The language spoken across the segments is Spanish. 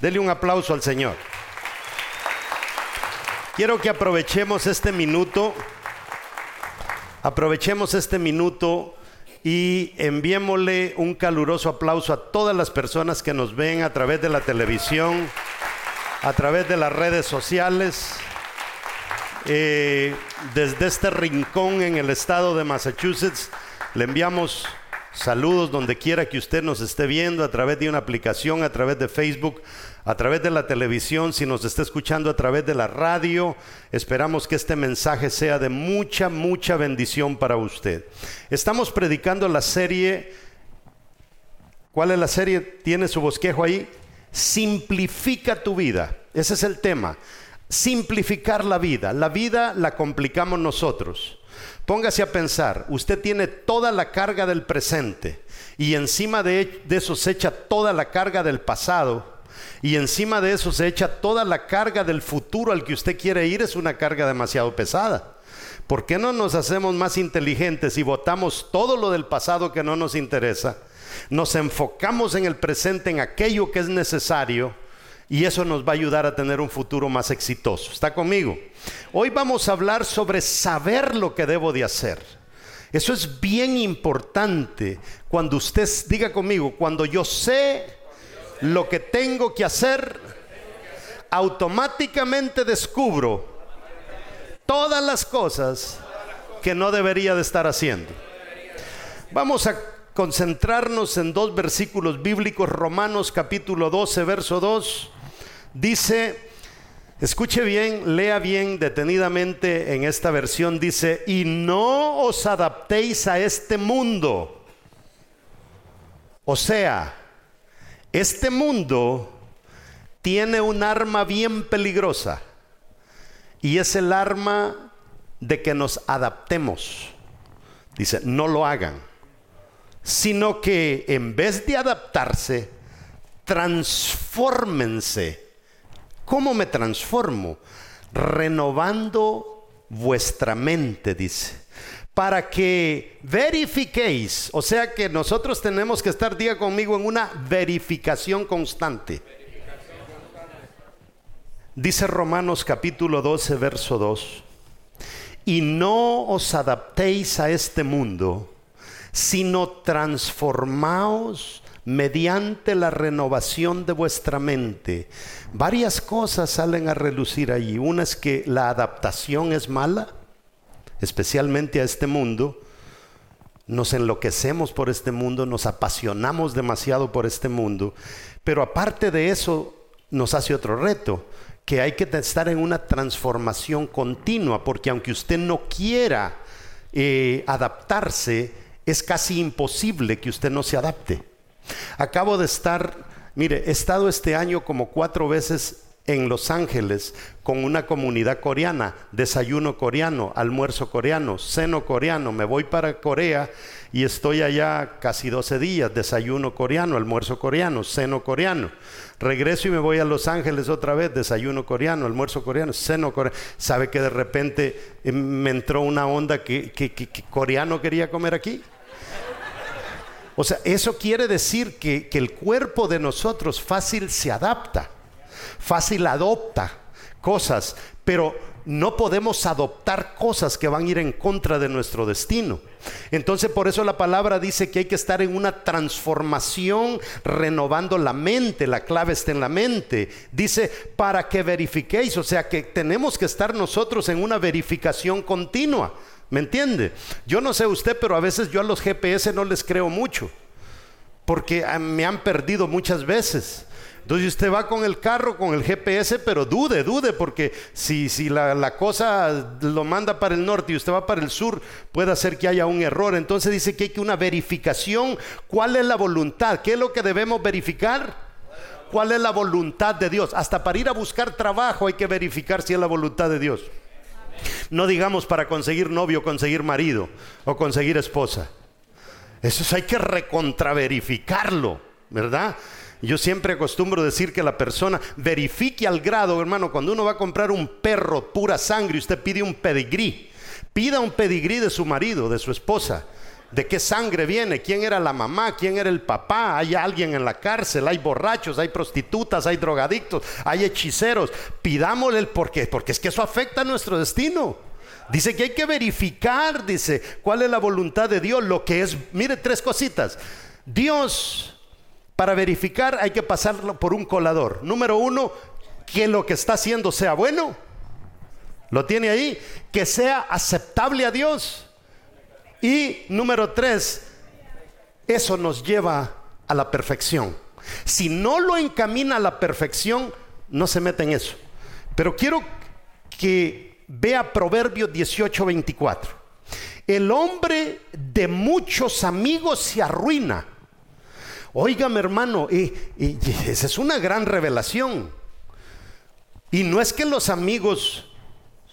Dele un aplauso al Señor. Quiero que aprovechemos este minuto, aprovechemos este minuto y enviémosle un caluroso aplauso a todas las personas que nos ven a través de la televisión, a través de las redes sociales. Eh, desde este rincón en el estado de Massachusetts le enviamos saludos donde quiera que usted nos esté viendo, a través de una aplicación, a través de Facebook, a través de la televisión, si nos está escuchando a través de la radio. Esperamos que este mensaje sea de mucha, mucha bendición para usted. Estamos predicando la serie. ¿Cuál es la serie? ¿Tiene su bosquejo ahí? Simplifica tu vida. Ese es el tema. Simplificar la vida. La vida la complicamos nosotros. Póngase a pensar, usted tiene toda la carga del presente y encima de, de eso se echa toda la carga del pasado y encima de eso se echa toda la carga del futuro al que usted quiere ir, es una carga demasiado pesada. ¿Por qué no nos hacemos más inteligentes y votamos todo lo del pasado que no nos interesa? Nos enfocamos en el presente, en aquello que es necesario, y eso nos va a ayudar a tener un futuro más exitoso. ¿Está conmigo? Hoy vamos a hablar sobre saber lo que debo de hacer. Eso es bien importante cuando usted diga conmigo, cuando yo sé lo que tengo que hacer, automáticamente descubro todas las cosas que no debería de estar haciendo. Vamos a concentrarnos en dos versículos bíblicos, Romanos capítulo 12, verso 2, dice, escuche bien, lea bien detenidamente en esta versión, dice, y no os adaptéis a este mundo. O sea, este mundo tiene un arma bien peligrosa y es el arma de que nos adaptemos. Dice, no lo hagan, sino que en vez de adaptarse, transfórmense. ¿Cómo me transformo? Renovando vuestra mente, dice para que verifiquéis, o sea que nosotros tenemos que estar, día conmigo, en una verificación constante. Dice Romanos capítulo 12, verso 2, y no os adaptéis a este mundo, sino transformaos mediante la renovación de vuestra mente. Varias cosas salen a relucir allí. Una es que la adaptación es mala especialmente a este mundo, nos enloquecemos por este mundo, nos apasionamos demasiado por este mundo, pero aparte de eso nos hace otro reto, que hay que estar en una transformación continua, porque aunque usted no quiera eh, adaptarse, es casi imposible que usted no se adapte. Acabo de estar, mire, he estado este año como cuatro veces en Los Ángeles con una comunidad coreana, desayuno coreano, almuerzo coreano, seno coreano, me voy para Corea y estoy allá casi 12 días, desayuno coreano, almuerzo coreano, seno coreano. Regreso y me voy a Los Ángeles otra vez, desayuno coreano, almuerzo coreano, seno coreano. Sabe que de repente eh, me entró una onda que, coreano quería comer aquí. O sea, eso quiere decir que, que el cuerpo de nosotros fácil se adapta fácil adopta cosas, pero no podemos adoptar cosas que van a ir en contra de nuestro destino. Entonces por eso la palabra dice que hay que estar en una transformación renovando la mente, la clave está en la mente. Dice para que verifiquéis, o sea que tenemos que estar nosotros en una verificación continua. ¿Me entiende? Yo no sé usted, pero a veces yo a los GPS no les creo mucho, porque ah, me han perdido muchas veces. Entonces usted va con el carro, con el GPS, pero dude, dude, porque si, si la, cosa lo manda para el norte y usted va para el sur, puede hacer que haya un error. Entonces dice que hay que una verificación. ¿Cuál es la voluntad? ¿Qué es lo que debemos verificar? cuál es la voluntad de Dios. Hasta para ir a buscar trabajo hay que verificar si es la voluntad de Dios. No digamos para conseguir novio, conseguir marido o conseguir esposa. Eso hay que recontraverificarlo, ¿verdad? Yo siempre acostumbro decir que la persona verifique al grado, hermano, cuando uno va a comprar un perro pura sangre, usted pide un pedigrí. Pida un pedigrí de su marido, de su esposa. ¿De qué sangre viene? ¿Quién era la mamá? ¿Quién era el papá? ¿Hay alguien en la cárcel? ¿Hay borrachos? ¿Hay prostitutas? ¿Hay drogadictos? ¿Hay hechiceros? Pidámosle el porqué, porque es que eso afecta a nuestro destino. Dice que hay que verificar, dice, cuál es la voluntad de Dios, lo que es, mire tres cositas. Dios, para verificar hay que pasarlo por un colador. Número uno, que lo que está haciendo sea bueno. Lo tiene ahí, que sea aceptable a Dios. Y número tres, eso nos lleva a la perfección. Si no lo encamina a la perfección, no se mete en eso. Pero quiero que vea Proverbios 18, 24. El hombre de muchos amigos se arruina. Óigame hermano, y, esa es una gran revelación. Y no es que los amigos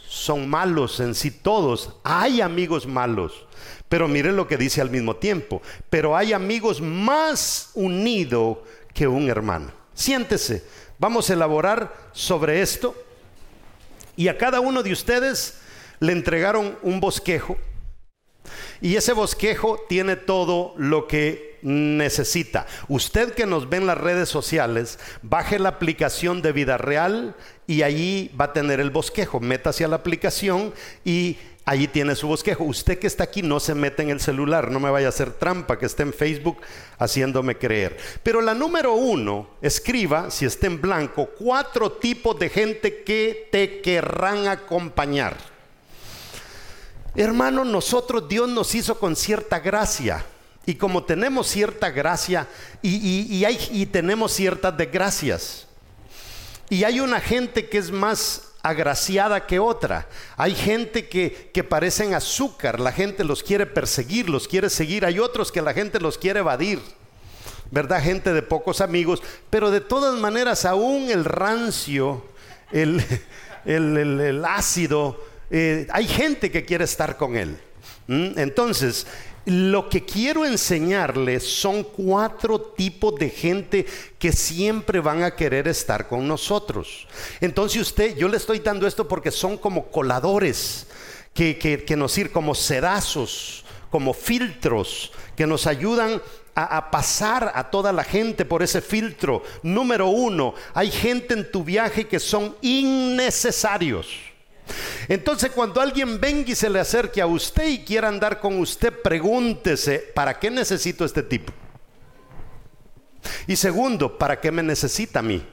son malos en sí todos, hay amigos malos. Pero mire lo que dice al mismo tiempo. Pero hay amigos más unidos que un hermano. Siéntese. Vamos a elaborar sobre esto. Y a cada uno de ustedes le entregaron un bosquejo. Y ese bosquejo tiene todo lo que necesita. Usted que nos ve en las redes sociales, baje la aplicación de vida real y allí va a tener el bosquejo. Métase a la aplicación y Allí tiene su bosquejo. Usted que está aquí no se mete en el celular, no me vaya a hacer trampa que esté en Facebook haciéndome creer. Pero la número uno, escriba, si está en blanco, cuatro tipos de gente que te querrán acompañar. Hermano, nosotros Dios nos hizo con cierta gracia. Y como tenemos cierta gracia y, hay, y tenemos ciertas desgracias. Y hay una gente que es más agraciada que otra. Hay gente que, que parecen azúcar, la gente los quiere perseguir, los quiere seguir. Hay otros que la gente los quiere evadir. ¿Verdad? Gente de pocos amigos, pero de todas maneras aún el rancio, el, el, ácido, eh, hay gente que quiere estar con él. Entonces, lo que quiero enseñarles son cuatro tipos de gente que siempre van a querer estar con nosotros. Entonces usted, yo le estoy dando esto porque son como coladores que, que, nos sirven como sedazos, como filtros que nos ayudan a, a, pasar a toda la gente por ese filtro. Número uno, hay gente en tu viaje que son innecesarios. Entonces cuando alguien venga y se le acerque a usted y quiera andar con usted, pregúntese, ¿para qué necesito este tipo? Y segundo, ¿para qué me necesita a mí?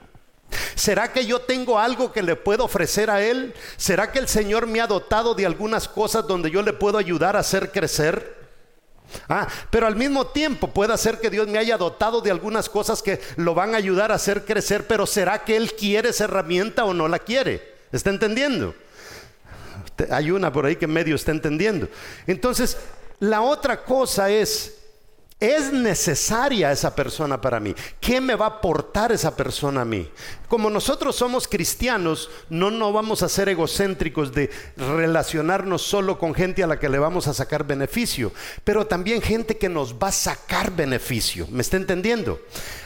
¿Será que yo tengo algo que le puedo ofrecer a él? ¿Será que el Señor me ha dotado de algunas cosas donde yo le puedo ayudar a hacer crecer? Ah, pero al mismo tiempo puede ser que Dios me haya dotado de algunas cosas que lo van a ayudar a hacer crecer, pero ¿será que Él quiere esa herramienta o no la quiere? ¿Está entendiendo? Hay una por ahí que medio está entendiendo. Entonces, la otra cosa es, ¿es necesaria esa persona para mí? ¿Qué me va a aportar esa persona a mí? Como nosotros somos cristianos, no nos vamos a ser egocéntricos de relacionarnos solo con gente a la que le vamos a sacar beneficio, pero también gente que nos va a sacar beneficio. ¿Me está entendiendo?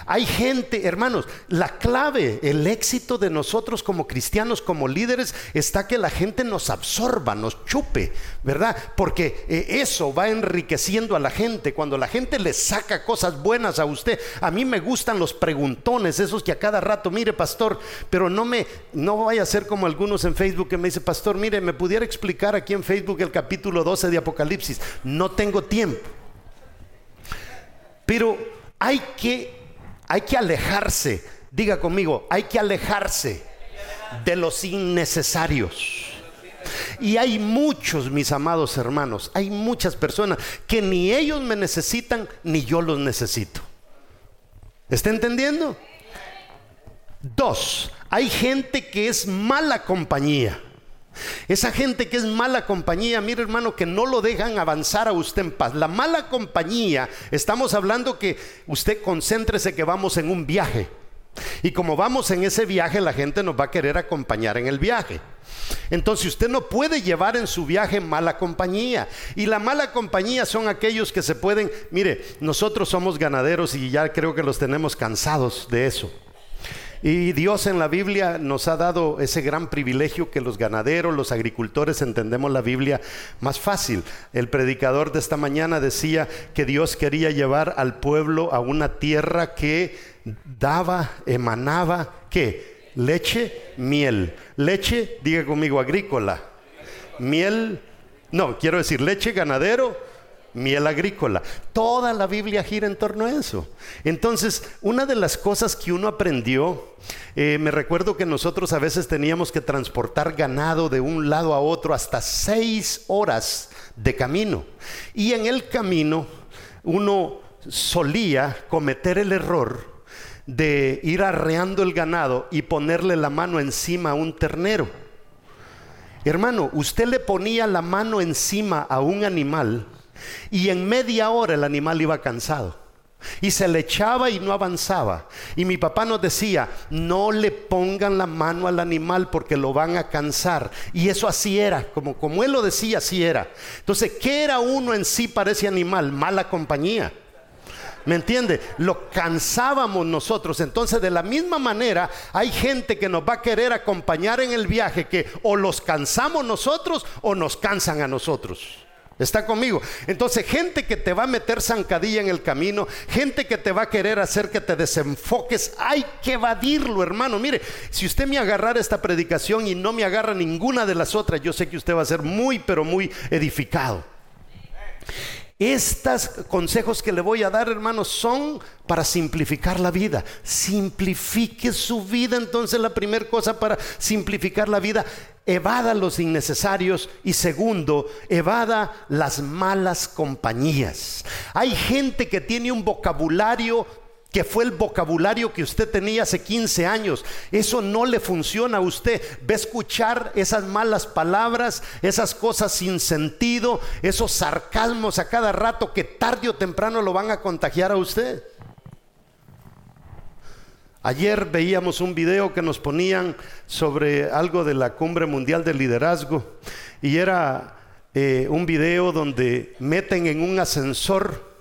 Hay gente, hermanos, la clave, el éxito de nosotros como cristianos, como líderes, está que la gente nos absorba, nos chupe, ¿verdad? Porque eh, eso va enriqueciendo a la gente. Cuando la gente le saca cosas buenas a usted, a mí me gustan los preguntones, esos que a cada rato, mire, pastor, pero no me, no vaya a ser como algunos en Facebook que me dice, pastor, mire, me pudiera explicar aquí en Facebook el capítulo 12 de Apocalipsis. No tengo tiempo. Pero hay que hay que alejarse, diga conmigo, hay que alejarse de los innecesarios. Y hay muchos, mis amados hermanos, hay muchas personas que ni ellos me necesitan ni yo los necesito. ¿Está entendiendo? Dos, hay gente que es mala compañía. Esa gente que es mala compañía, mire hermano, que no lo dejan avanzar a usted en paz. La mala compañía, estamos hablando que usted concéntrese que vamos en un viaje. Y como vamos en ese viaje, la gente nos va a querer acompañar en el viaje. Entonces usted no puede llevar en su viaje mala compañía. Y la mala compañía son aquellos que se pueden, mire, nosotros somos ganaderos y ya creo que los tenemos cansados de eso. Y Dios en la Biblia nos ha dado ese gran privilegio que los ganaderos, los agricultores entendemos la Biblia más fácil. El predicador de esta mañana decía que Dios quería llevar al pueblo a una tierra que daba, emanaba, ¿qué? Leche, miel. Leche, diga conmigo, agrícola. Miel, no, quiero decir leche, ganadero, miel agrícola. Toda la Biblia gira en torno a eso. Entonces, una de las cosas que uno aprendió, eh, me recuerdo que nosotros a veces teníamos que transportar ganado de un lado a otro hasta seis horas de camino. Y en el camino uno solía cometer el error de ir arreando el ganado y ponerle la mano encima a un ternero. Hermano, usted le ponía la mano encima a un animal y en media hora el animal iba cansado. Y se le echaba y no avanzaba. Y mi papá nos decía, no le pongan la mano al animal porque lo van a cansar. Y eso así era, como, como él lo decía, así era. Entonces, ¿qué era uno en sí para ese animal? Mala compañía. ¿Me entiende? Lo cansábamos nosotros. Entonces, de la misma manera, hay gente que nos va a querer acompañar en el viaje que o los cansamos nosotros o nos cansan a nosotros. ¿Está conmigo? Entonces, gente que te va a meter zancadilla en el camino, gente que te va a querer hacer que te desenfoques, hay que evadirlo, hermano. Mire, si usted me agarrara esta predicación y no me agarra ninguna de las otras, yo sé que usted va a ser muy, pero muy edificado. Estos consejos que le voy a dar, hermanos, son para simplificar la vida. Simplifique su vida. Entonces, la primera cosa para simplificar la vida, evada los innecesarios y segundo, evada las malas compañías. Hay gente que tiene un vocabulario que fue el vocabulario que usted tenía hace 15 años. Eso no le funciona a usted. Va a escuchar esas malas palabras, esas cosas sin sentido, esos sarcasmos a cada rato que tarde o temprano lo van a contagiar a usted. Ayer veíamos un video que nos ponían sobre algo de la cumbre mundial de liderazgo y era eh, un video donde meten en un ascensor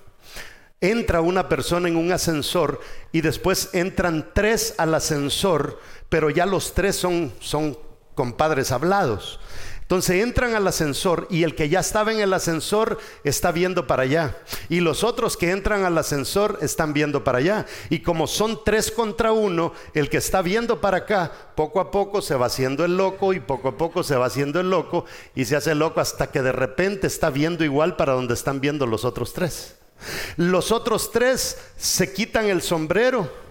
entra una persona en un ascensor y después entran tres al ascensor, pero ya los tres son, son compadres hablados. Entonces entran al ascensor y el que ya estaba en el ascensor está viendo para allá. Y los otros que entran al ascensor están viendo para allá. Y como son tres contra uno, el que está viendo para acá, poco a poco se va haciendo el loco y poco a poco se va haciendo el loco y se hace loco hasta que de repente está viendo igual para donde están viendo los otros tres. Los otros tres se quitan el sombrero.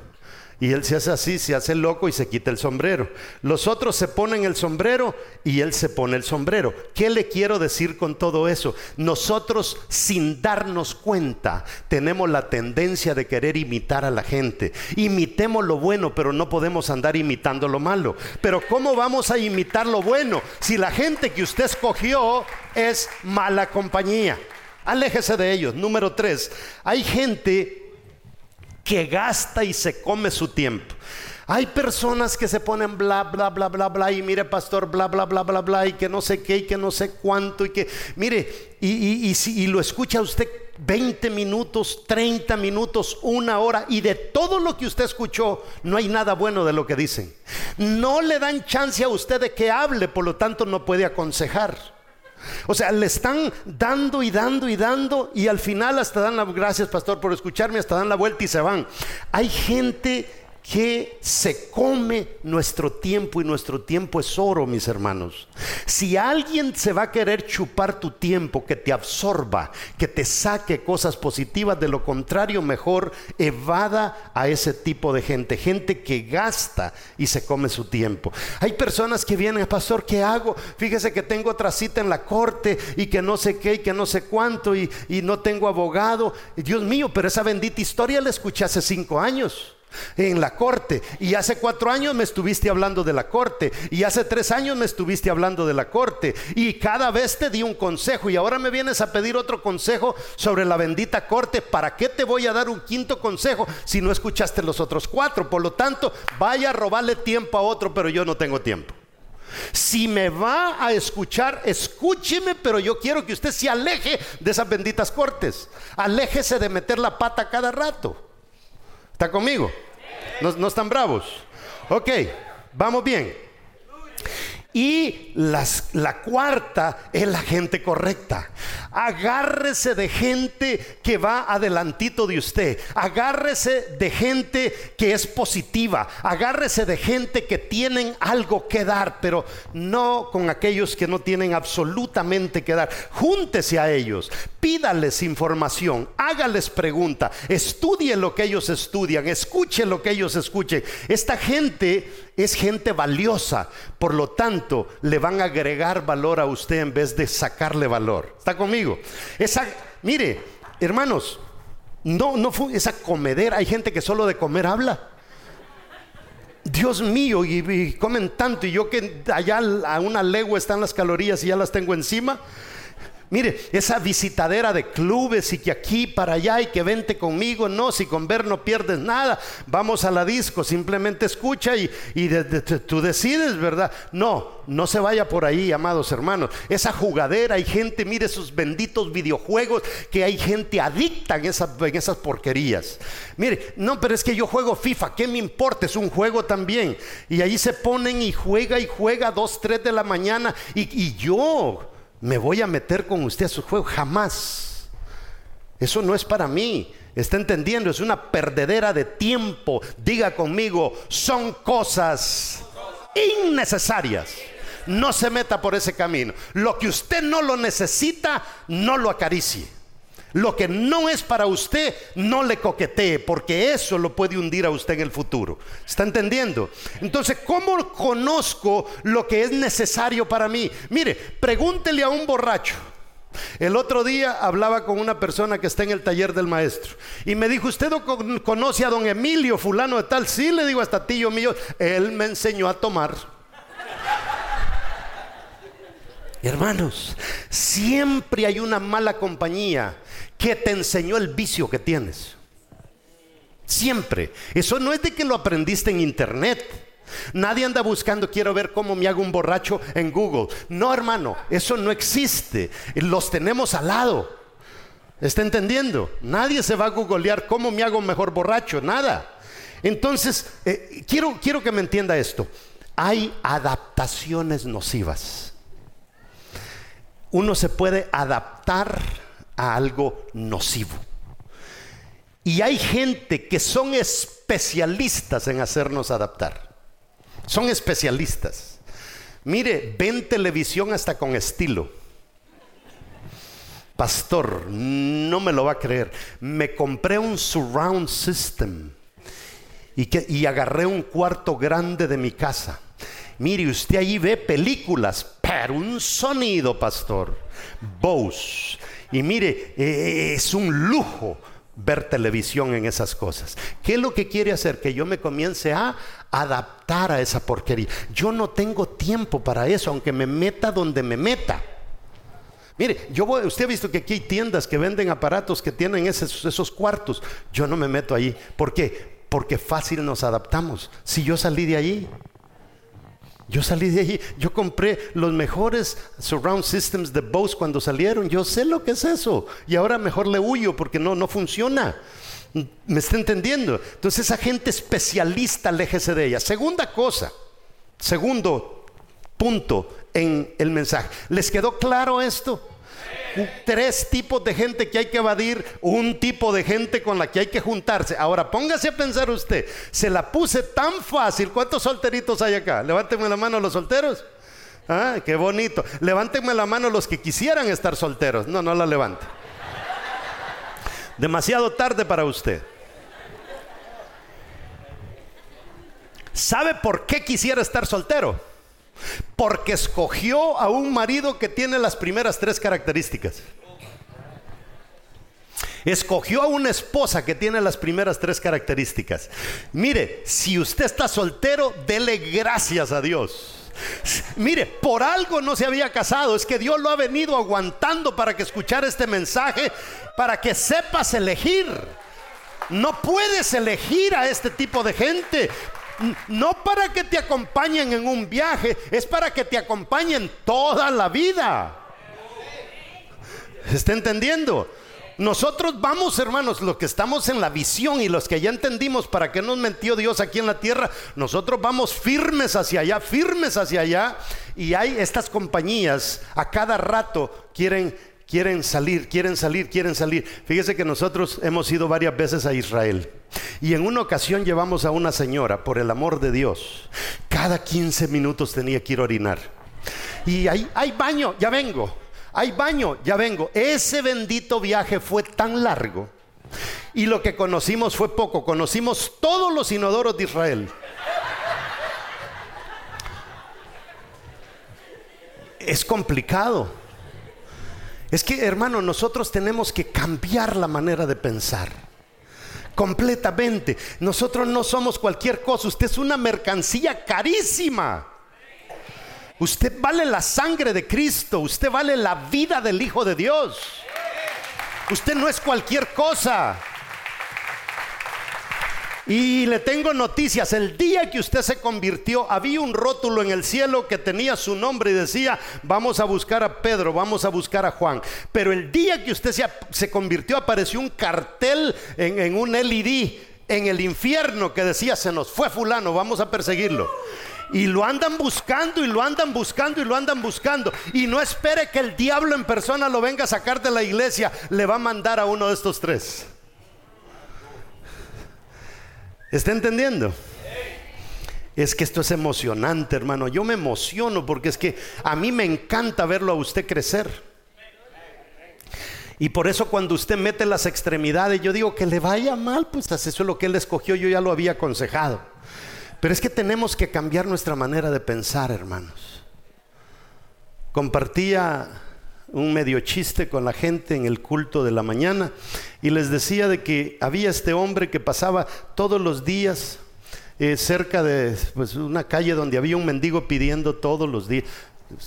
Y él se hace así, se hace loco y se quita el sombrero. Los otros se ponen el sombrero y él se pone el sombrero. ¿Qué le quiero decir con todo eso? Nosotros sin darnos cuenta tenemos la tendencia de querer imitar a la gente. Imitemos lo bueno, pero no podemos andar imitando lo malo. Pero ¿cómo vamos a imitar lo bueno si la gente que usted escogió es mala compañía? Aléjese de ellos. Número tres, hay gente que gasta y se come su tiempo. Hay personas que se ponen bla, bla, bla, bla, bla, y mire, pastor, bla, bla, bla, bla, bla, y que no sé qué, y que no sé cuánto, y que, mire, y, y, y lo escucha usted 20 minutos, 30 minutos, una hora, y de todo lo que usted escuchó, no hay nada bueno de lo que dicen. No le dan chance a usted de que hable, por lo tanto no puede aconsejar. O sea, le están dando y dando y dando y al final hasta dan las gracias, pastor, por escucharme, hasta dan la vuelta y se van. Hay gente que se come nuestro tiempo y nuestro tiempo es oro, mis hermanos. Si alguien se va a querer chupar tu tiempo, que te absorba, que te saque cosas positivas, de lo contrario, mejor evada a ese tipo de gente, gente que gasta y se come su tiempo. Hay personas que vienen, pastor, ¿qué hago? Fíjese que tengo otra cita en la corte y que no sé qué y que no sé cuánto y, y no tengo abogado. Dios mío, pero esa bendita historia la escuché hace cinco años. En la corte. Y hace cuatro años me estuviste hablando de la corte. Y hace tres años me estuviste hablando de la corte. Y cada vez te di un consejo. Y ahora me vienes a pedir otro consejo sobre la bendita corte. ¿Para qué te voy a dar un quinto consejo si no escuchaste los otros cuatro? Por lo tanto, vaya a robarle tiempo a otro, pero yo no tengo tiempo. Si me va a escuchar, escúcheme, pero yo quiero que usted se aleje de esas benditas cortes. Aléjese de meter la pata cada rato. ¿Está conmigo? ¿No, están bravos? Ok, vamos bien. Y la cuarta es la gente correcta. Agárrese de gente que va adelantito de usted. Agárrese de gente que es positiva. Agárrese de gente que tienen algo que dar, pero no con aquellos que no tienen absolutamente que dar. Júntese a ellos, pídales información, hágales pregunta, estudie lo que ellos estudian, escuche lo que ellos escuchen. Esta gente es gente valiosa, por lo tanto le van a agregar valor a usted en vez de sacarle valor. ¿Está conmigo? Esa, mire, hermanos, no, no fue esa comedera. Hay gente que solo de comer habla. Dios mío, y, y, comen tanto, y yo que allá a una legua están las calorías y ya las tengo encima. Mire, esa visitadera de clubes y que aquí para allá y que vente conmigo, no, si con ver no pierdes nada, vamos a la disco, simplemente escucha y, tú decides, ¿verdad? No, no se vaya por ahí, amados hermanos. Esa jugadera, hay gente, mire esos benditos videojuegos, que hay gente adicta en esas, esas porquerías. Mire, no, pero es que yo juego FIFA, ¿qué me importa? Es un juego también. Y ahí se ponen y juega y juega dos, tres de la mañana y, y yo me voy a meter con usted a su juego. Jamás. Eso no es para mí. ¿Está entendiendo? Es una perdedera de tiempo. Diga conmigo, son cosas innecesarias. No se meta por ese camino. Lo que usted no lo necesita, no lo acaricie. Lo que no es para usted, no le coquetee, porque eso lo puede hundir a usted en el futuro. ¿Está entendiendo? Entonces, ¿cómo conozco lo que es necesario para mí? Mire, pregúntele a un borracho. El otro día hablaba con una persona que está en el taller del maestro y me dijo, ¿usted conoce a don Emilio, fulano de tal? Sí, le digo hasta tío mío, él me enseñó a tomar. Hermanos, siempre hay una mala compañía que te enseñó el vicio que tienes. Siempre. Eso no es de que lo aprendiste en internet. Nadie anda buscando, quiero ver cómo me hago un borracho en Google. No, hermano, eso no existe. Los tenemos al lado. ¿Está entendiendo? Nadie se va a googlear cómo me hago mejor borracho, nada. Entonces, eh, quiero, quiero que me entienda esto. Hay adaptaciones nocivas. Uno se puede adaptar a algo nocivo. Y hay gente que son especialistas en hacernos adaptar. Son especialistas. Mire, ven televisión hasta con estilo. Pastor, no me lo va a creer. Me compré un surround system y, que, y agarré un cuarto grande de mi casa. Mire, usted ahí ve películas, pero un sonido, pastor. Bose y mire, eh, es un lujo ver televisión en esas cosas. ¿Qué es lo que quiere hacer? Que yo me comience a adaptar a esa porquería. Yo no tengo tiempo para eso, aunque me meta donde me meta. Mire, yo voy, usted ha visto que aquí hay tiendas que venden aparatos que tienen esos, esos cuartos. Yo no me meto ahí. ¿Por qué? Porque fácil nos adaptamos. Si yo salí de allí, yo salí de allí, yo compré los mejores surround systems de Bose cuando salieron. Yo sé lo que es eso. Y ahora mejor le huyo porque no, no funciona. ¿Me está entendiendo? Entonces esa gente especialista, aléjese de ella. Segunda cosa, segundo punto en el mensaje. ¿Les quedó claro esto? Tres tipos de gente que hay que evadir, un tipo de gente con la que hay que juntarse. Ahora póngase a pensar usted, se la puse tan fácil. ¿Cuántos solteritos hay acá? Levánteme la mano los solteros. Ah, qué bonito. Levántenme la mano los que quisieran estar solteros. No, no la levante. Demasiado tarde para usted. ¿Sabe por qué quisiera estar soltero? Porque escogió a un marido que tiene las primeras tres características. Escogió a una esposa que tiene las primeras tres características. Mire, si usted está soltero, dele gracias a Dios. Mire, por algo no se había casado. Es que Dios lo ha venido aguantando para que escuchara este mensaje, para que sepas elegir. No puedes elegir a este tipo de gente. No para que te acompañen en un viaje, es para que te acompañen toda la vida. ¿Está entendiendo? Nosotros vamos, hermanos, los que estamos en la visión y los que ya entendimos para qué nos mentió Dios aquí en la tierra, nosotros vamos firmes hacia allá, firmes hacia allá. Y hay estas compañías a cada rato quieren quieren salir, quieren salir, quieren salir. Fíjese que nosotros hemos ido varias veces a Israel. Y en una ocasión llevamos a una señora, por el amor de Dios, cada 15 minutos tenía que ir a orinar. Y hay, hay baño, ya vengo hay baño, ya vengo. Ese bendito viaje fue tan largo y lo que conocimos fue poco. Conocimos todos los inodoros de Israel. Es complicado. Es que, hermano, nosotros tenemos que cambiar la manera de pensar. Completamente. Nosotros no somos cualquier cosa. Usted es una mercancía carísima. Usted vale la sangre de Cristo, usted vale la vida del Hijo de Dios. Usted no es cualquier cosa. Y le tengo noticias, el día que usted se convirtió, había un rótulo en el cielo que tenía su nombre y decía, vamos a buscar a Pedro, vamos a buscar a Juan. Pero el día que usted se, convirtió, apareció un cartel en, en un LED en el infierno que decía, se nos fue fulano, vamos a perseguirlo. Y lo andan buscando y lo andan buscando y lo andan buscando. Y no espere que el diablo en persona lo venga a sacar de la iglesia. Le va a mandar a uno de estos tres. ¿Está entendiendo? Es que esto es emocionante, hermano. Yo me emociono porque es que a mí me encanta verlo a usted crecer. Y por eso cuando usted mete las extremidades, yo digo que le vaya mal, pues eso es lo que él escogió, yo ya lo había aconsejado. Pero es que tenemos que cambiar nuestra manera de pensar, hermanos. Compartía un medio chiste con la gente en el culto de la mañana y les decía de que había este hombre que pasaba todos los días eh, cerca de pues, una calle donde había un mendigo pidiendo todos los días.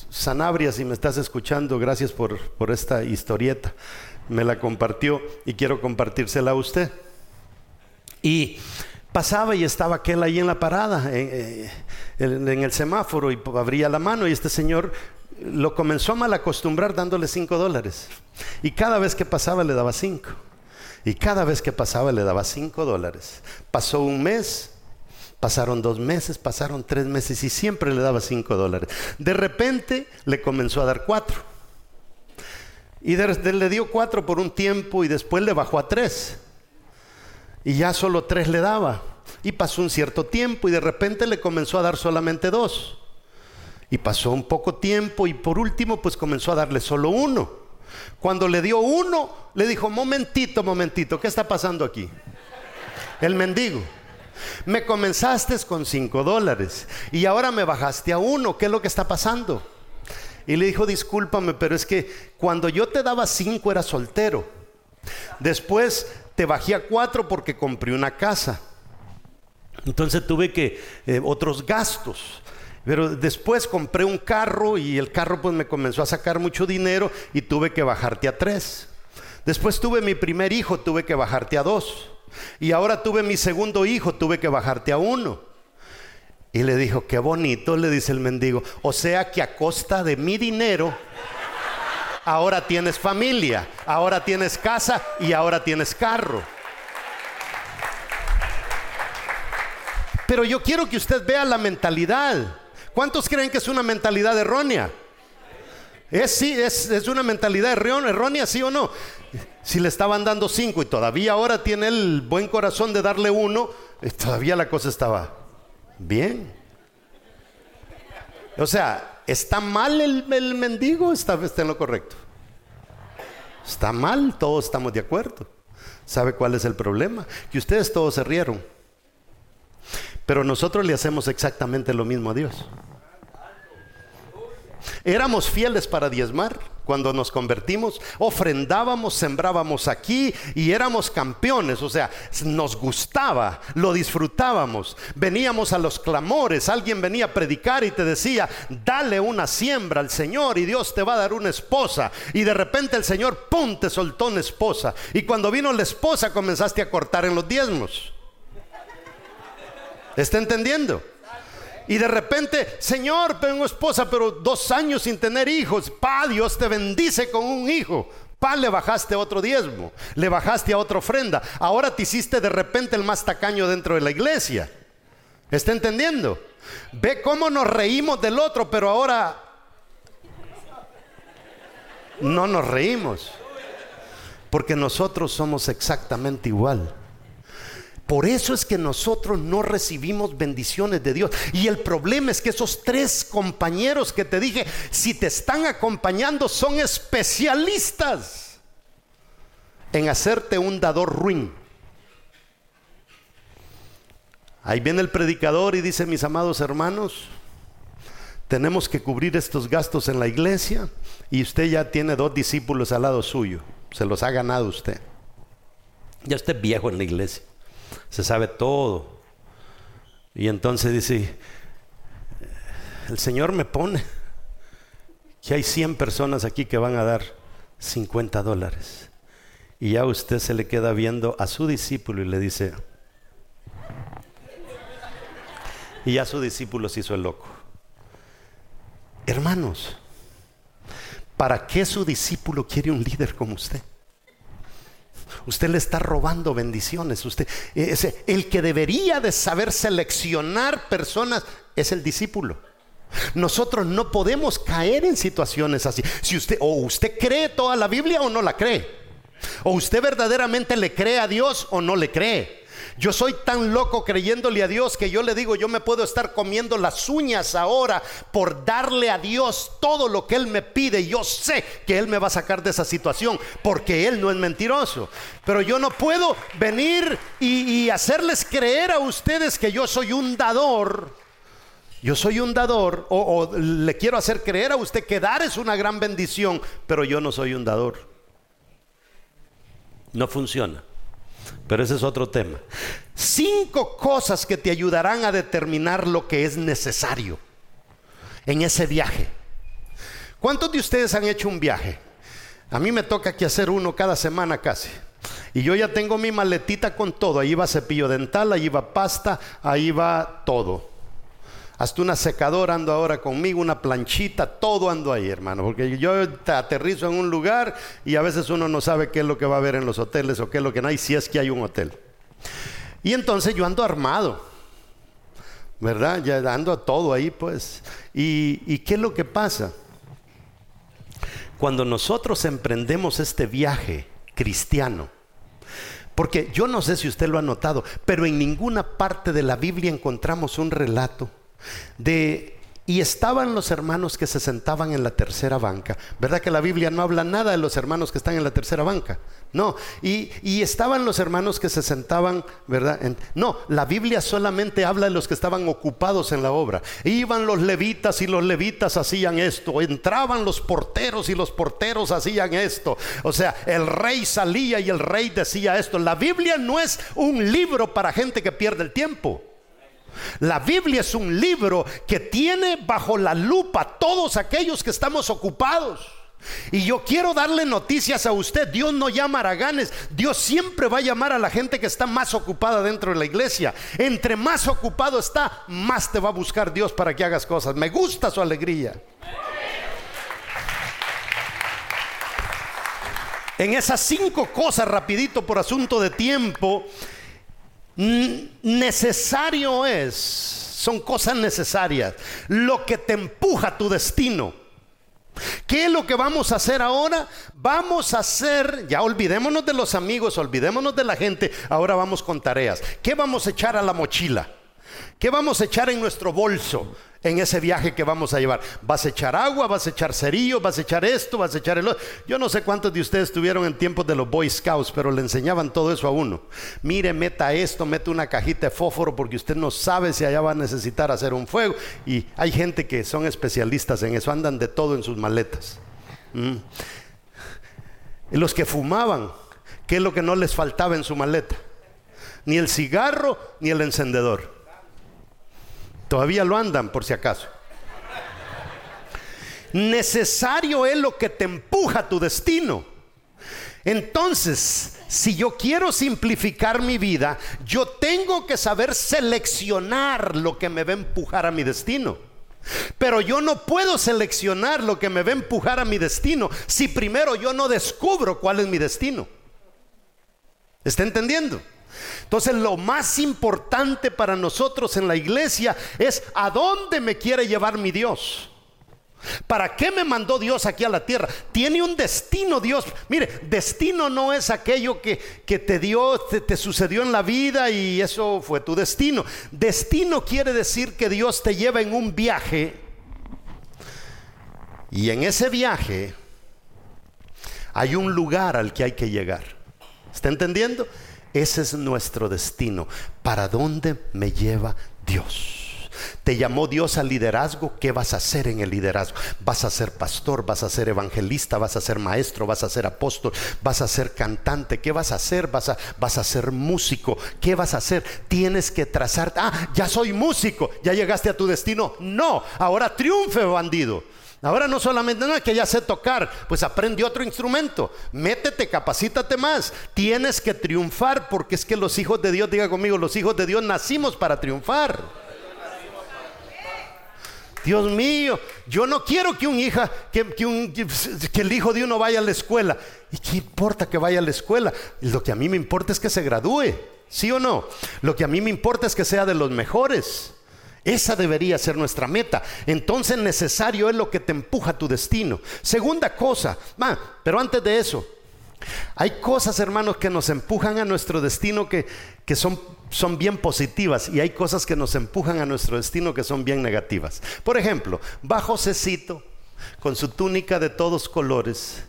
Sanabria, si me estás escuchando, gracias por, por esta historieta. Me la compartió y quiero compartírsela a usted. Y pasaba y estaba aquel ahí en la parada, en, el semáforo, y abría la mano y este señor lo comenzó a mal acostumbrar dándole cinco dólares. Y cada vez que pasaba le daba cinco. Y cada vez que pasaba le daba cinco dólares. Pasó un mes, pasaron dos meses, pasaron tres meses y siempre le daba cinco dólares. De repente le comenzó a dar cuatro. Y le dio cuatro por un tiempo y después le bajó a tres y ya solo tres le daba. Y pasó un cierto tiempo y de repente le comenzó a dar solamente dos. Y pasó un poco tiempo y por último pues comenzó a darle solo uno. Cuando le dio uno, le dijo, momentito, momentito, ¿qué está pasando aquí? El mendigo. Me comenzaste con cinco dólares y ahora me bajaste a uno. ¿Qué es lo que está pasando? Y le dijo, discúlpame, pero es que cuando yo te daba cinco era soltero. Después te bajé a cuatro porque compré una casa. Entonces tuve que eh, otros gastos. Pero después compré un carro y el carro pues me comenzó a sacar mucho dinero y tuve que bajarte a tres. Después tuve mi primer hijo, tuve que bajarte a dos. Y ahora tuve mi segundo hijo, tuve que bajarte a uno. Y le dijo, qué bonito, le dice el mendigo. O sea que a costa de mi dinero ahora tienes familia, ahora tienes casa y ahora tienes carro. Pero yo quiero que usted vea la mentalidad. ¿Cuántos creen que es una mentalidad errónea? Es sí, es, es una mentalidad errónea, sí o no. Si le estaban dando cinco y todavía ahora tiene el buen corazón de darle uno, eh, todavía la cosa estaba bien. O sea, ¿Está mal el, mendigo? Está, está en lo correcto. Está mal, todos estamos de acuerdo. ¿Sabe cuál es el problema? Que ustedes todos se rieron. Pero nosotros le hacemos exactamente lo mismo a Dios. Éramos fieles para diezmar, cuando nos convertimos, ofrendábamos, sembrábamos aquí y éramos campeones, o sea, nos gustaba, lo disfrutábamos. Veníamos a los clamores, alguien venía a predicar y te decía, dale una siembra al Señor y Dios te va a dar una esposa. Y de repente el Señor, ¡pum!, te soltó una esposa. Y cuando vino la esposa comenzaste a cortar en los diezmos. ¿Está entendiendo? Y de repente, Señor, tengo esposa, pero dos años sin tener hijos. Pa, Dios te bendice con un hijo. Pa, le bajaste otro diezmo, le bajaste a otra ofrenda. Ahora te hiciste de repente el más tacaño dentro de la iglesia. ¿Está entendiendo? Ve cómo nos reímos del otro, pero ahora no nos reímos. Porque nosotros somos exactamente igual. Por eso es que nosotros no recibimos bendiciones de Dios. Y el problema es que esos tres compañeros que te dije, si te están acompañando, son especialistas en hacerte un dador ruin. Ahí viene el predicador y dice, mis amados hermanos, tenemos que cubrir estos gastos en la iglesia y usted ya tiene dos discípulos al lado suyo. Se los ha ganado usted. Ya usted es viejo en la iglesia se sabe todo. Y entonces dice, el Señor me pone que hay 100 personas aquí que van a dar 50 dólares. Y ya usted se le queda viendo a su discípulo y le dice, y ya su discípulo se hizo el loco. Hermanos, ¿para qué su discípulo quiere un líder como usted? Usted le está robando bendiciones. Usted, el que debería de saber seleccionar personas es el discípulo. Nosotros no podemos caer en situaciones así. Si usted o usted cree toda la Biblia o no la cree. O usted verdaderamente le cree a Dios o no le cree. Yo soy tan loco creyéndole a Dios que yo le digo, yo me puedo estar comiendo las uñas ahora por darle a Dios todo lo que Él me pide. Yo sé que Él me va a sacar de esa situación porque Él no es mentiroso. Pero yo no puedo venir y, hacerles creer a ustedes que yo soy un dador. Yo soy un dador o, o le quiero hacer creer a usted que dar es una gran bendición, pero yo no soy un dador. No funciona. Pero ese es otro tema. Cinco cosas que te ayudarán a determinar lo que es necesario en ese viaje. ¿Cuántos de ustedes han hecho un viaje? A mí me toca que hacer uno cada semana casi. Y yo ya tengo mi maletita con todo. Ahí va cepillo dental, ahí va pasta, ahí va todo. Hasta una secadora ando ahora conmigo, una planchita, todo ando ahí, hermano. Porque yo aterrizo en un lugar y a veces uno no sabe qué es lo que va a haber en los hoteles o qué es lo que no hay, si es que hay un hotel. Y entonces yo ando armado, ¿verdad? Ya ando todo ahí, pues. ¿Y, y qué es lo que pasa? Cuando nosotros emprendemos este viaje cristiano, porque yo no sé si usted lo ha notado, pero en ninguna parte de la Biblia encontramos un relato de y estaban los hermanos que se sentaban en la tercera banca. ¿Verdad que la Biblia no habla nada de los hermanos que están en la tercera banca? No. Y, estaban los hermanos que se sentaban, ¿verdad? no, la Biblia solamente habla de los que estaban ocupados en la obra. Iban los levitas y los levitas hacían esto. Entraban los porteros y los porteros hacían esto. O sea, el rey salía y el rey decía esto. La Biblia no es un libro para gente que pierde el tiempo. La Biblia es un libro que tiene bajo la lupa todos aquellos que estamos ocupados. Y yo quiero darle noticias a usted. Dios no llama a araganes. Dios siempre va a llamar a la gente que está más ocupada dentro de la iglesia. Entre más ocupado está, más te va a buscar Dios para que hagas cosas. Me gusta su alegría. En esas cinco cosas, rapidito por asunto de tiempo, necesario es, son cosas necesarias, lo que te empuja a tu destino. ¿Qué es lo que vamos a hacer ahora? Vamos a hacer, ya olvidémonos de los amigos, olvidémonos de la gente, ahora vamos con tareas. ¿Qué vamos a echar a la mochila? ¿Qué vamos a echar en nuestro bolso en ese viaje que vamos a llevar? ¿Vas a echar agua? ¿Vas a echar cerillo? ¿Vas a echar esto? ¿Vas a echar el otro? Yo no sé cuántos de ustedes estuvieron en tiempos de los Boy Scouts, pero le enseñaban todo eso a uno. Mire, meta esto, mete una cajita de fósforo porque usted no sabe si allá va a necesitar hacer un fuego. Y hay gente que son especialistas en eso, andan de todo en sus maletas. Mm. Los que fumaban, ¿qué es lo que no les faltaba en su maleta? Ni el cigarro ni el encendedor. Todavía lo andan por si acaso. Necesario es lo que te empuja a tu destino. Entonces, si yo quiero simplificar mi vida, yo tengo que saber seleccionar lo que me va a empujar a mi destino. Pero yo no puedo seleccionar lo que me va a empujar a mi destino si primero yo no descubro cuál es mi destino. ¿Está entendiendo? Entonces lo más importante para nosotros en la iglesia es a dónde me quiere llevar mi Dios. ¿Para qué me mandó Dios aquí a la tierra? Tiene un destino Dios. Mire, destino no es aquello que, te dio, te, sucedió en la vida y eso fue tu destino. Destino quiere decir que Dios te lleva en un viaje y en ese viaje hay un lugar al que hay que llegar. ¿Está entendiendo? Ese es nuestro destino. ¿Para dónde me lleva Dios? Te llamó Dios al liderazgo. ¿Qué vas a hacer en el liderazgo? Vas a ser pastor, vas a ser evangelista, vas a ser maestro, vas a ser apóstol, vas a ser cantante. ¿Qué vas a hacer? Vas a, ser músico. ¿Qué vas a hacer? Tienes que trazar. Ah, ya soy músico. Ya llegaste a tu destino. No, ahora triunfe, bandido. Ahora no solamente no es que ya sé tocar, pues aprende otro instrumento. Métete, capacítate más. Tienes que triunfar porque es que los hijos de Dios, diga conmigo, los hijos de Dios nacimos para triunfar. Dios mío, yo no quiero que un hija, que, que, el hijo de uno vaya a la escuela. ¿Y qué importa que vaya a la escuela? Lo que a mí me importa es que se gradúe, ¿sí o no? Lo que a mí me importa es que sea de los mejores. Esa debería ser nuestra meta. Entonces necesario es lo que te empuja a tu destino. Segunda cosa, pero antes de eso, hay cosas, hermanos, que nos empujan a nuestro destino que, que son son bien positivas y hay cosas que nos empujan a nuestro destino que son bien negativas. Por ejemplo, va Josecito con su túnica de todos colores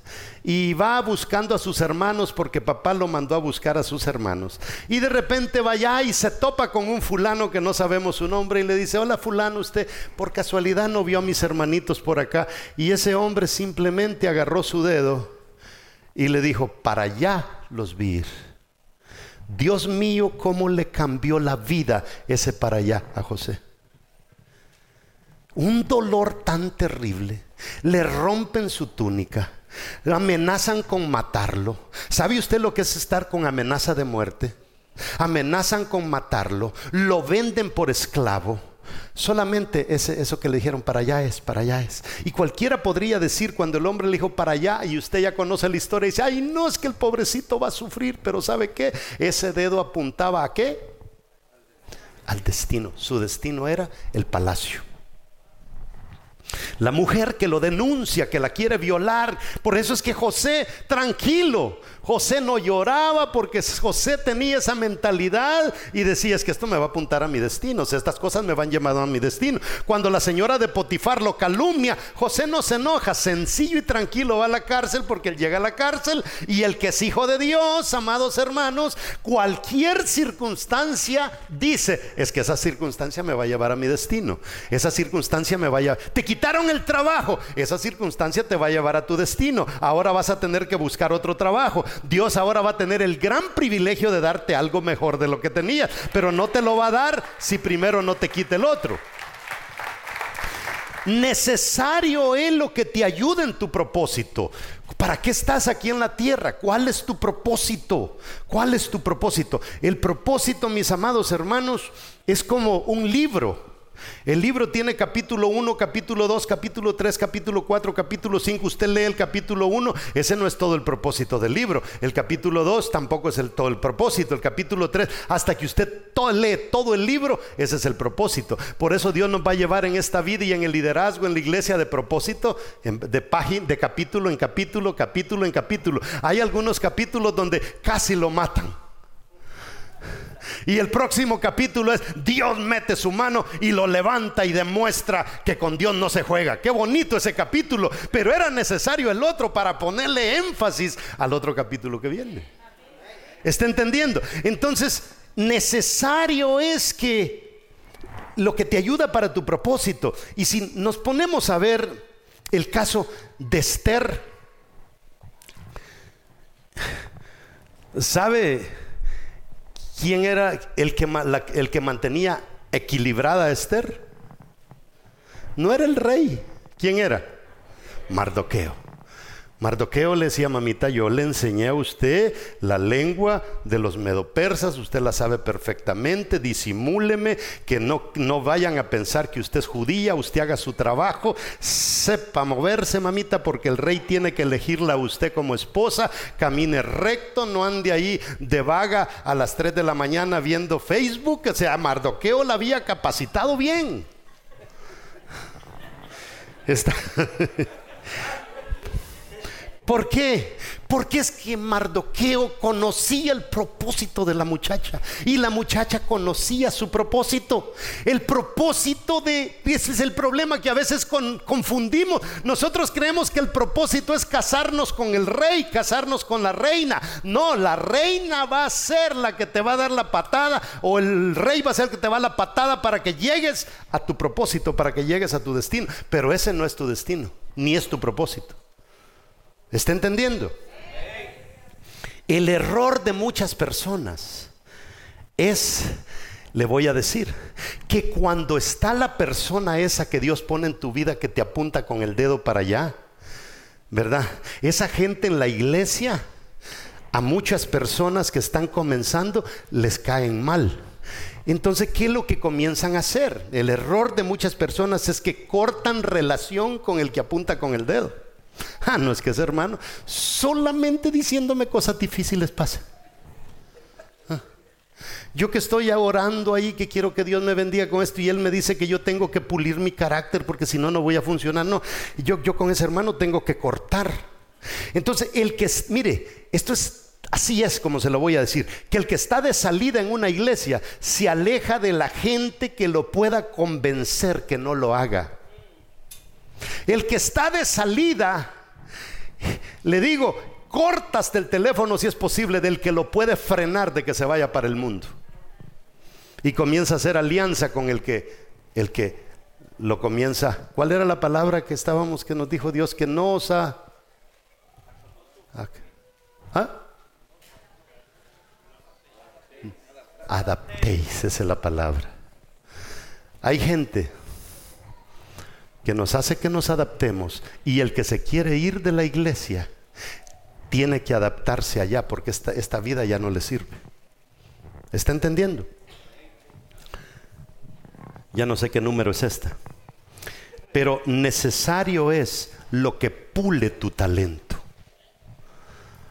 y va buscando a sus hermanos porque papá lo mandó a buscar a sus hermanos. Y de repente va allá y se topa con un fulano que no sabemos su nombre y le dice, hola fulano, usted por casualidad no vio a mis hermanitos por acá. Y ese hombre simplemente agarró su dedo y le dijo, para allá los vi Dios mío, cómo le cambió la vida ese para allá a José. Un dolor tan terrible. Le rompen su túnica. Le amenazan con matarlo. ¿Sabe usted lo que es estar con amenaza de muerte? Amenazan con matarlo. Lo venden por esclavo. Solamente ese, eso que le dijeron para allá es, para allá es. Y cualquiera podría decir cuando el hombre le dijo para allá y usted ya conoce la historia y dice, ay, no es que el pobrecito va a sufrir, pero ¿sabe qué? Ese dedo apuntaba a qué? Al destino. Su destino era el palacio. La mujer que lo denuncia, que la quiere violar. Por eso es que José, tranquilo, José no lloraba porque José tenía esa mentalidad y decía, es que esto me va a apuntar a mi destino, estas cosas me van llevando a mi destino. Cuando la señora de Potifar lo calumnia, José no se enoja, sencillo y tranquilo va a la cárcel porque él llega a la cárcel y el que es hijo de Dios, amados hermanos, cualquier circunstancia dice, es que esa circunstancia me va a llevar a mi destino, esa circunstancia me va a llevar, te el trabajo, esa circunstancia te va a llevar a tu destino, ahora vas a tener que buscar otro trabajo, Dios ahora va a tener el gran privilegio de darte algo mejor de lo que tenías, pero no te lo va a dar si primero no te quita el otro. Necesario es lo que te ayude en tu propósito. ¿Para qué estás aquí en la tierra? ¿Cuál es tu propósito? ¿Cuál es tu propósito? El propósito, mis amados hermanos, es como un libro. El libro tiene capítulo 1, capítulo 2, capítulo 3, capítulo 4, capítulo 5. Usted lee el capítulo 1, ese no es todo el propósito del libro. El capítulo 2 tampoco es el, todo el propósito. El capítulo 3, hasta que usted lee todo el libro, ese es el propósito. Por eso Dios nos va a llevar en esta vida y en el liderazgo, en la iglesia de propósito, de, página, de capítulo en capítulo, capítulo en capítulo. Hay algunos capítulos donde casi lo matan. Y el próximo capítulo es Dios mete su mano y lo levanta y demuestra que con Dios no se juega. Qué bonito ese capítulo, pero era necesario el otro para ponerle énfasis al otro capítulo que viene. ¿Está entendiendo? Entonces, necesario es que lo que te ayuda para tu propósito, y si nos ponemos a ver el caso de Esther, ¿sabe? Quién era el que, el que mantenía equilibrada a Esther? No era el rey. ¿Quién era? Mardoqueo. Mardoqueo le decía, mamita, yo le enseñé a usted la lengua de los medopersas, usted la sabe perfectamente, disimúleme, que no, no vayan a pensar que usted es judía, usted haga su trabajo, sepa moverse, mamita, porque el rey tiene que elegirla a usted como esposa, camine recto, no ande ahí de vaga a las 3 de la mañana viendo Facebook, o sea, Mardoqueo la había capacitado bien. Está... ¿Por qué? Porque es que Mardoqueo conocía el propósito de la muchacha y la muchacha conocía su propósito. El propósito de, ese es el problema que a veces confundimos. Nosotros creemos que el propósito es casarnos con el rey, casarnos con la reina. No, la reina va a ser la que te va a dar la patada o el rey va a ser el que te va a dar la patada para que llegues a tu propósito, para que llegues a tu destino. Pero ese no es tu destino, ni es tu propósito. ¿Está entendiendo? El error de muchas personas es, le voy a decir, que cuando está la persona esa que Dios pone en tu vida que te apunta con el dedo para allá, ¿verdad? Esa gente en la iglesia, a muchas personas que están comenzando, les caen mal. Entonces, ¿qué es lo que comienzan a hacer? El error de muchas personas es que cortan relación con el que apunta con el dedo. Ah, no es que es hermano. Solamente diciéndome cosas difíciles pasa. Ah. Yo que estoy orando ahí, que quiero que Dios me bendiga con esto, y Él me dice que yo tengo que pulir mi carácter porque si no, no voy a funcionar. No, yo, yo con ese hermano tengo que cortar. Entonces, el que, mire, esto es Así es como se lo voy a decir, que el que está de salida en una iglesia se aleja de la gente que lo pueda convencer que no lo haga. El que está de salida, le digo, cortas del teléfono si es posible del que lo puede frenar de que se vaya para el mundo. Y comienza a hacer alianza con el que el que lo comienza. ¿Cuál era la palabra que estábamos que nos dijo Dios que no os ha ¿Ah? Adaptéis, esa es la palabra. Hay gente que nos hace que nos adaptemos y el que se quiere ir de la iglesia tiene que adaptarse allá porque esta, esta vida ya no le sirve. ¿Está entendiendo? Ya no sé qué número es esta. Pero necesario es lo que pule tu talento.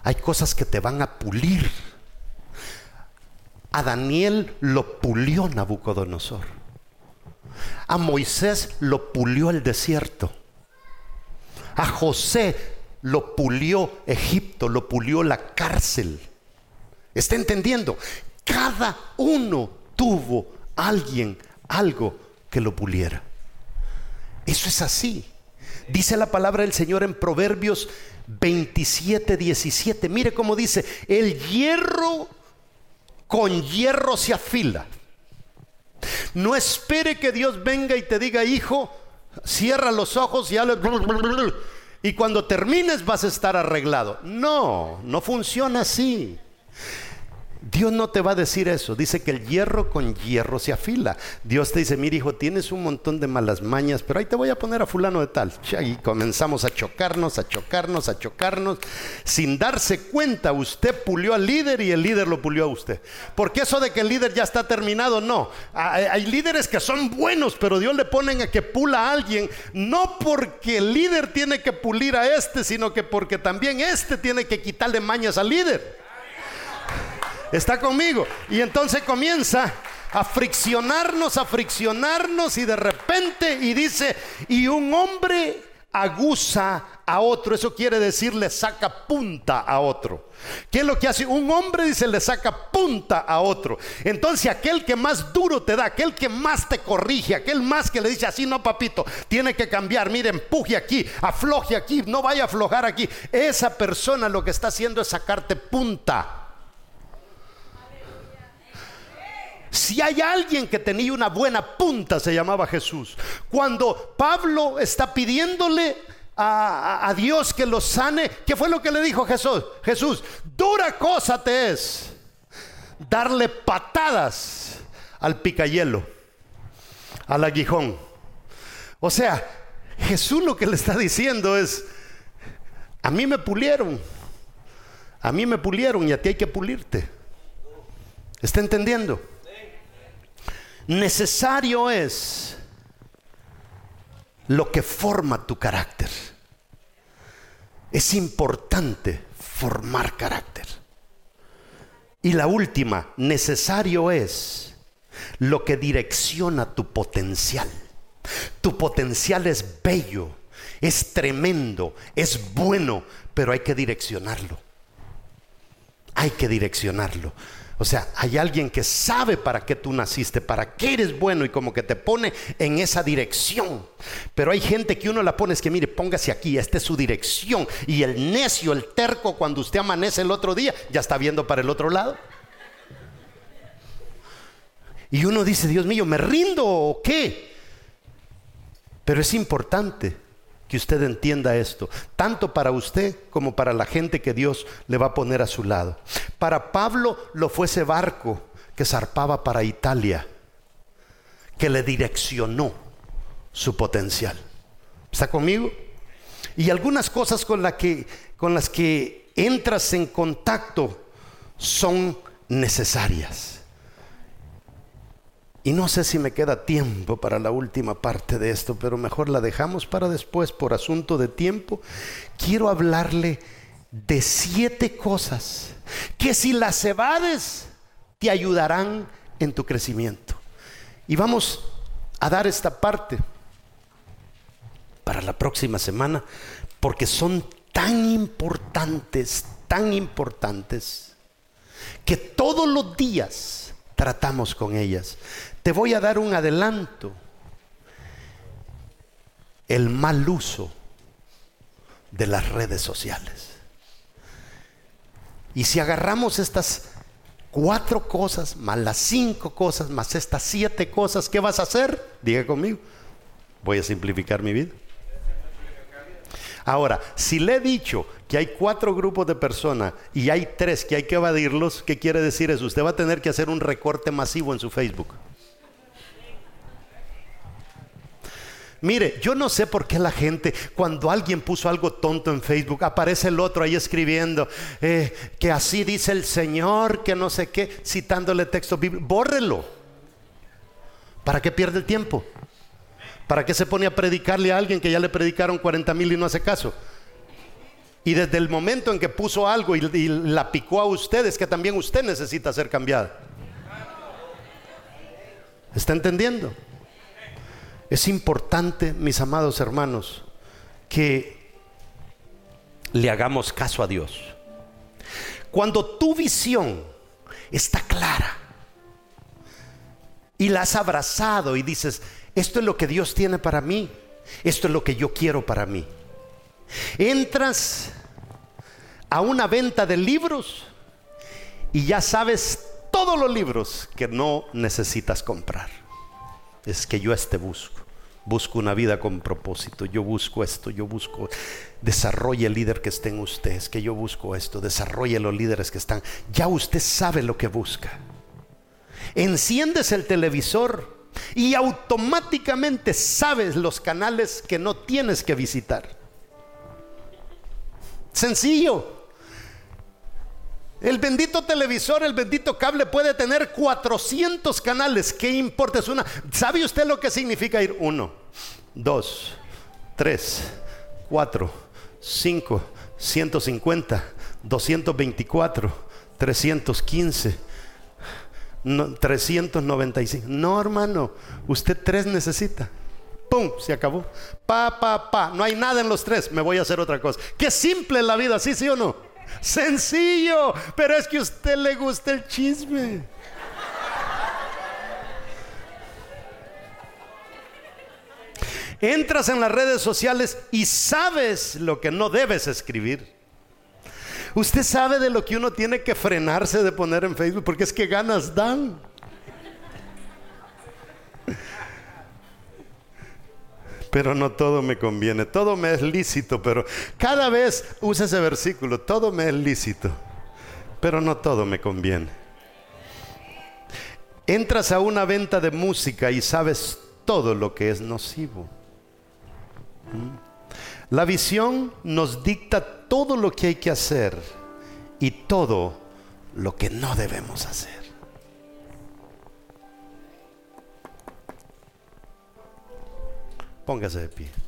Hay cosas que te van a pulir. A Daniel lo pulió Nabucodonosor. A Moisés lo pulió el desierto. A José lo pulió Egipto, lo pulió la cárcel. ¿Está entendiendo? Cada uno tuvo alguien, algo que lo puliera. Eso es así. Dice la palabra del Señor en Proverbios 27, 17. Mire cómo dice, el hierro con hierro se afila. No espere que Dios venga y te diga, hijo, cierra los ojos y, y cuando termines vas a estar arreglado. No, no funciona así. Dios no te va a decir eso. Dice que el hierro con hierro se afila. Dios te dice, mira hijo, tienes un montón de malas mañas, pero ahí te voy a poner a fulano de tal. Y comenzamos a chocarnos, a chocarnos, a chocarnos. Sin darse cuenta, usted pulió al líder y el líder lo pulió a usted. Porque eso de que el líder ya está terminado, no. Hay líderes que son buenos, pero Dios le pone a que pula a alguien, no porque el líder tiene que pulir a este, sino que porque también este tiene que quitarle mañas al líder. Está conmigo. Y entonces comienza a friccionarnos, a friccionarnos y de repente y dice, y un hombre aguza a otro, eso quiere decir le saca punta a otro. ¿Qué es lo que hace? Un hombre dice le saca punta a otro. Entonces aquel que más duro te da, aquel que más te corrige, aquel más que le dice así, no papito, tiene que cambiar, mire, empuje aquí, afloje aquí, no vaya a aflojar aquí. Esa persona lo que está haciendo es sacarte punta. Si hay alguien que tenía una buena punta, se llamaba Jesús. Cuando Pablo está pidiéndole a, Dios que lo sane, ¿qué fue lo que le dijo Jesús? Jesús, dura cosa te es darle patadas al picayelo, al aguijón. O sea, Jesús lo que le está diciendo es, a mí me pulieron, a mí me pulieron y a ti hay que pulirte. ¿Está entendiendo? Necesario es lo que forma tu carácter. Es importante formar carácter. Y la última, necesario es lo que direcciona tu potencial. Tu potencial es bello, es tremendo, es bueno, pero hay que direccionarlo. Hay que direccionarlo. O sea, hay alguien que sabe para qué tú naciste, para qué eres bueno y como que te pone en esa dirección. Pero hay gente que uno la pone es que mire, póngase aquí, esta es su dirección. Y el necio, el terco, cuando usted amanece el otro día, ya está viendo para el otro lado. Y uno dice, Dios mío, ¿me rindo o qué? Pero es importante que usted entienda esto, tanto para usted como para la gente que Dios le va a poner a su lado. Para Pablo lo fue ese barco que zarpaba para Italia, que le direccionó su potencial. ¿Está conmigo? Y algunas cosas con, que, con las que entras en contacto son necesarias. Y no sé si me queda tiempo para la última parte de esto, pero mejor la dejamos para después por asunto de tiempo. Quiero hablarle de siete cosas que si las evades te ayudarán en tu crecimiento. Y vamos a dar esta parte para la próxima semana porque son tan importantes, tan importantes, que todos los días tratamos con ellas. Te voy a dar un adelanto. El mal uso de las redes sociales. Y si agarramos estas cuatro cosas, más las cinco cosas, más estas siete cosas, ¿qué vas a hacer? Diga conmigo. Voy a simplificar mi vida. Ahora, si le he dicho que hay cuatro grupos de personas y hay tres que hay que evadirlos, ¿qué quiere decir eso? Usted va a tener que hacer un recorte masivo en su Facebook. Mire, yo no sé por qué la gente, cuando alguien puso algo tonto en Facebook, aparece el otro ahí escribiendo eh, que así dice el Señor, que no sé qué, citándole texto bíblico. Bórrelo. ¿Para qué pierde el tiempo? ¿Para qué se pone a predicarle a alguien que ya le predicaron 40 mil y no hace caso? Y desde el momento en que puso algo y, la picó a usted, es que también usted necesita ser cambiado. ¿Está entendiendo? Es importante, mis amados hermanos, que le hagamos caso a Dios. Cuando tu visión está clara y la has abrazado y dices, esto es lo que Dios tiene para mí, esto es lo que yo quiero para mí. Entras a una venta de libros y ya sabes todos los libros que no necesitas comprar es que yo este busco. Busco una vida con propósito. Yo busco esto. Yo busco. Desarrolle el líder que esté en usted. Es que yo busco esto. Desarrolle los líderes que están. Ya usted sabe lo que busca. Enciendes el televisor y automáticamente sabes los canales que no tienes que visitar. Sencillo. El bendito televisor, el bendito cable puede tener 400 canales. ¿Qué importa? Es una. ¿Sabe usted lo que significa ir? Uno, dos, tres, cuatro, cinco, 150, 224, 315, 395. No, hermano, usted tres necesita. ¡Pum! Se acabó. Pa, pa, pa. No hay nada en los tres. Me voy a hacer otra cosa. Qué simple la vida, ¿sí, sí o no? Sencillo, pero es que a usted le gusta el chisme. Entras en las redes sociales y sabes lo que no debes escribir. Usted sabe de lo que uno tiene que frenarse de poner en Facebook porque es que ganas dan. Pero no todo me conviene. Todo me es lícito, pero cada vez usa ese versículo, todo me es lícito, pero no todo me conviene. Entras a una venta de música y sabes todo lo que es nocivo. ¿Mm? La visión nos dicta todo lo que hay que hacer y todo lo que no debemos hacer. Póngase de pie.